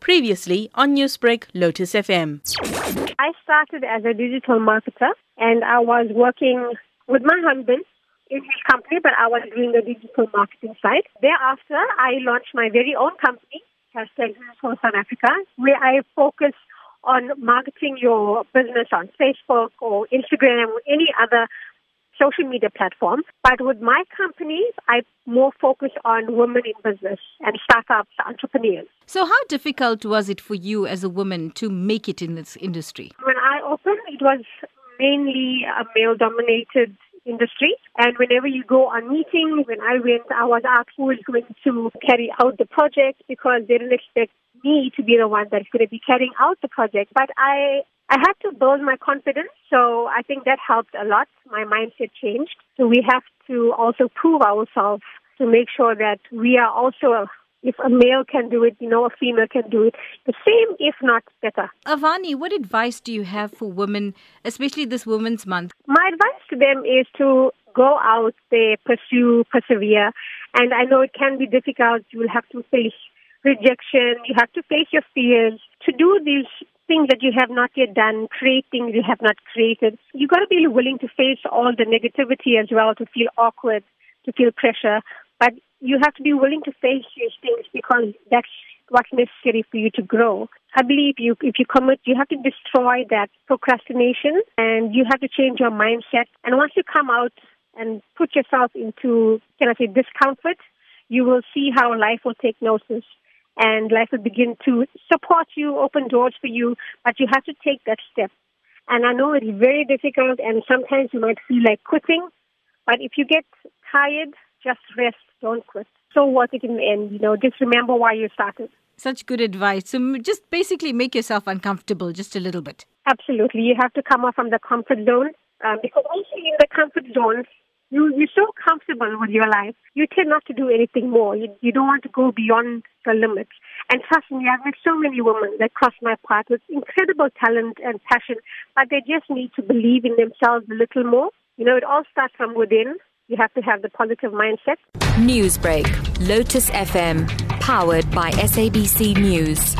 Previously on Newsbreak, Lotus FM. I started as a digital marketer and I was working with my husband in his company, but I was doing the digital marketing side. Thereafter, I launched my very own company, hashtag for South Africa, where I focus on marketing your business on Facebook or Instagram or any other social media platform. But with my company, I more focus on women in business and startups, entrepreneurs. So, how difficult was it for you as a woman to make it in this industry? When I opened, it was mainly a male dominated industry. And whenever you go on meetings, when I went, I was asked who is going to carry out the project because they didn't expect me to be the one that's going to be carrying out the project. But I I had to build my confidence, so I think that helped a lot. My mindset changed. So we have to also prove ourselves to make sure that we are also, if a male can do it, you know, a female can do it the same, if not better. Avani, what advice do you have for women, especially this Women's Month? My advice to them is to go out there, pursue, persevere. And I know it can be difficult. You will have to face rejection. You have to face your fears. To do these things that you have not yet done, create things you have not created. You've got to be willing to face all the negativity as well, to feel awkward, to feel pressure. But you have to be willing to face these things because that's what's necessary for you to grow. I believe you, if you commit, you have to destroy that procrastination and you have to change your mindset. And once you come out and put yourself into, can I say, discomfort, you will see how life will take notice and life will begin to support you, open doors for you, but you have to take that step. And I know it's very difficult and sometimes you might feel like quitting, but if you get tired, just rest, don't quit. So worth it in the end, you know, just remember why you started. Such good advice. So just basically make yourself uncomfortable just a little bit. Absolutely. You have to come out from the comfort zone um, because once you're in the comfort zone, you, you're so comfortable with your life, you tend not to do anything more. You, you don't want to go beyond the limits. And trust me, I've met so many women that cross my path with incredible talent and passion, but they just need to believe in themselves a little more. You know, it all starts from within. You have to have the positive mindset. Newsbreak, Lotus FM, powered by SABC News.